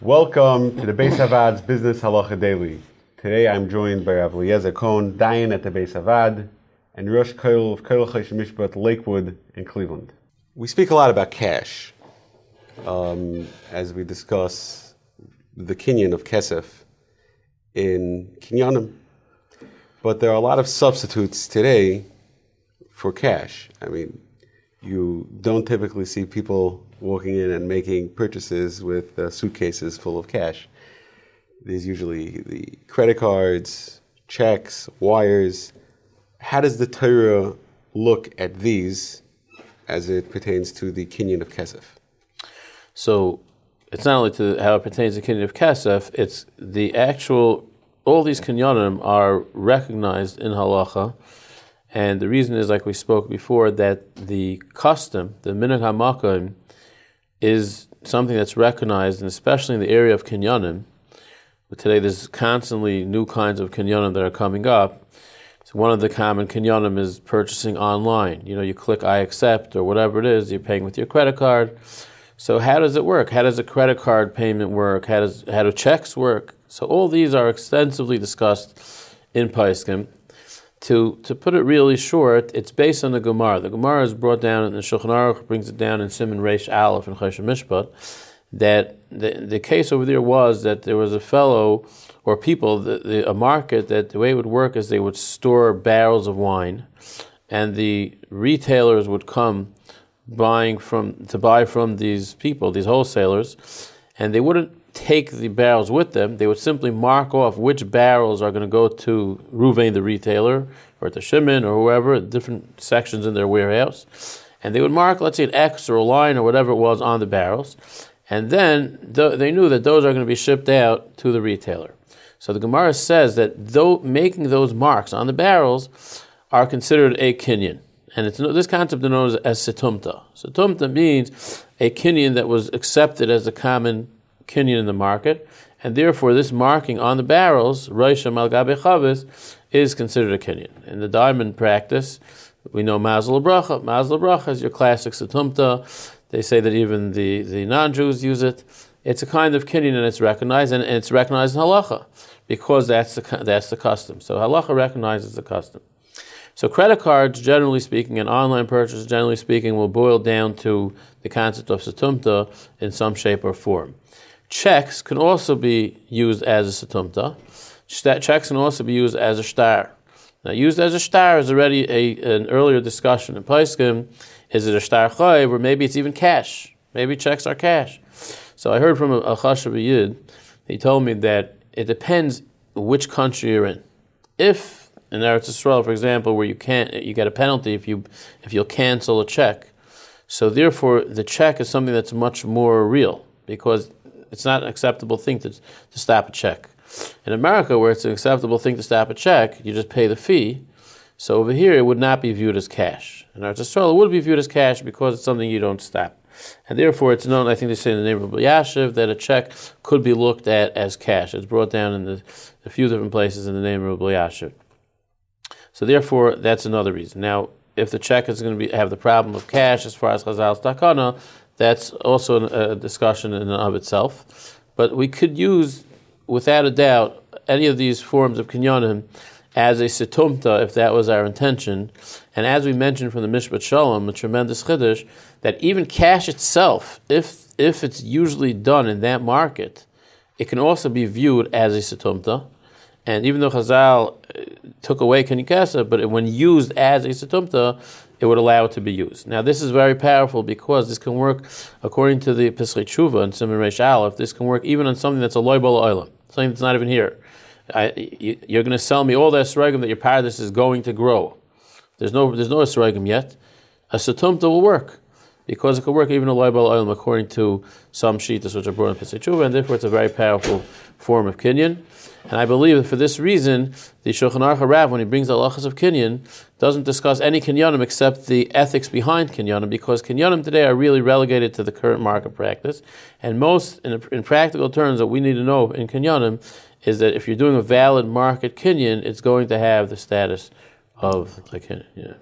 Welcome to the Beis HaVaad's Business Halacha Daily. Today I'm joined by Rav Eliezer Cohen, Dayan at the Beis Havad, and Rosh Koil of Koil Chaysh Mishpat Lakewood in Cleveland. We speak a lot about cash um, as we discuss the kinyan of kesef in kinyanim, but there are a lot of substitutes today for cash. I mean, you don't typically see people walking in and making purchases with uh, suitcases full of cash. There's usually the credit cards, checks, wires. How does the Torah look at these as it pertains to the kinyan of kesef? So it's not only to how it pertains to the kinyan of kesef, it's the actual, all these kinyanim are recognized in halacha. And the reason is, like we spoke before, that the custom, the minhag hamakom, is something that's recognized, and especially in the area of kinyanim. But today, there's constantly new kinds of kinyanim that are coming up. So one of the common kinyanim is purchasing online. You know, you click I accept or whatever it is, you're paying with your credit card. So how does it work? How does a credit card payment work? How does how do checks work? So all these are extensively discussed in Paiskim. To to put it really short, it's based on the Gemara. The Gemara is brought down and the Shulchan Aruch brings it down in Simon Reish Aleph and Choshen Mishpat that the the case over there was that there was a fellow or people the, the, a market that the way it would work is they would store barrels of wine, and the retailers would come buying from to buy from these people, these wholesalers, and they wouldn't take the barrels with them. They would simply mark off which barrels are going to go to Ruvain, the retailer, or to Shimon, or whoever, different sections in their warehouse. And they would mark, let's say, an X or a line or whatever it was on the barrels. And then th- they knew that those are going to be shipped out to the retailer. So the Gemara says that though making those marks on the barrels are considered a kinyan. And it's this concept is known as setumta. Setumta means a kinyan that was accepted as a common kinyan in the market, and therefore this marking on the barrels, Roisha Malgabe Chavis, is considered a kinyan. In the diamond practice, we know Mazel Bracha. Mazel Bracha is your classic Satumta. They say that even the, the non Jews use it. It's a kind of kinyan and it's recognized, and it's recognized in halacha because that's the, that's the custom. So halacha recognizes the custom. So credit cards, generally speaking, and online purchases, generally speaking, will boil down to the concept of satumta in some shape or form. Checks can also be used as a satumta. Checks can also be used as a shtar. Now, used as a shtar is already a, an earlier discussion in Paiskim. Is it a shtar chayiv, or maybe it's even cash? Maybe checks are cash. So I heard from a, a Chashav Yid, he told me that it depends which country you're in. If in Eretz Yisrael, for example, where you can't, you get a penalty if you if you'll cancel a check. So therefore, the check is something that's much more real because it's not an acceptable thing to, to stop a check. In America, where it's an acceptable thing to stop a check, you just pay the fee. So over here, it would not be viewed as cash. In Eretz Yisrael, it would be viewed as cash because it's something you don't stop. And therefore, it's known, I think they say in the name of Yashiv, that a check could be looked at as cash. It's brought down in the, a few different places in the name of Yashiv. So therefore, that's another reason. Now, if the check is going to be, have the problem of cash as far as Chazal's takana, that's also a discussion in and of itself. But we could use, without a doubt, any of these forms of kinyanim as a situmta, if that was our intention. And as we mentioned from the Mishpat Shalom, a tremendous chiddush, that even cash itself, if if it's usually done in that market, it can also be viewed as a situmta. And even though Chazal uh, took away kenikasa, but when used as a situmta, it would allow it to be used. Now, this is very powerful because this can work, according to the Pischei Tshuva and Simon Reish Aleph, this can work even on something that's a loibol oilam, something that's not even here. I, you, are going to sell me all the esrogim that your pardes is going to grow. There's no, there's no esrogim yet. A satumta will work because it could work even a loibol oilam according to some shitas which are brought in Pischei Tshuva, and therefore it's a very powerful form of kinyan. And I believe that for this reason, the Shulchan Aruch Rav, when he brings the halachas of kinyan, doesn't discuss any kinyanim except the ethics behind kinyanim, because kinyanim today are really relegated to the current market practice. And most, in, in practical terms, what we need to know in kinyanim is that if you're doing a valid market kinyan, it's going to have the status of a kinyan. Yeah.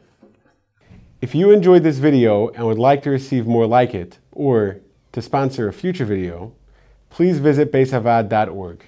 If you enjoyed this video and would like to receive more like it, or to sponsor a future video, please visit beishavaad.org.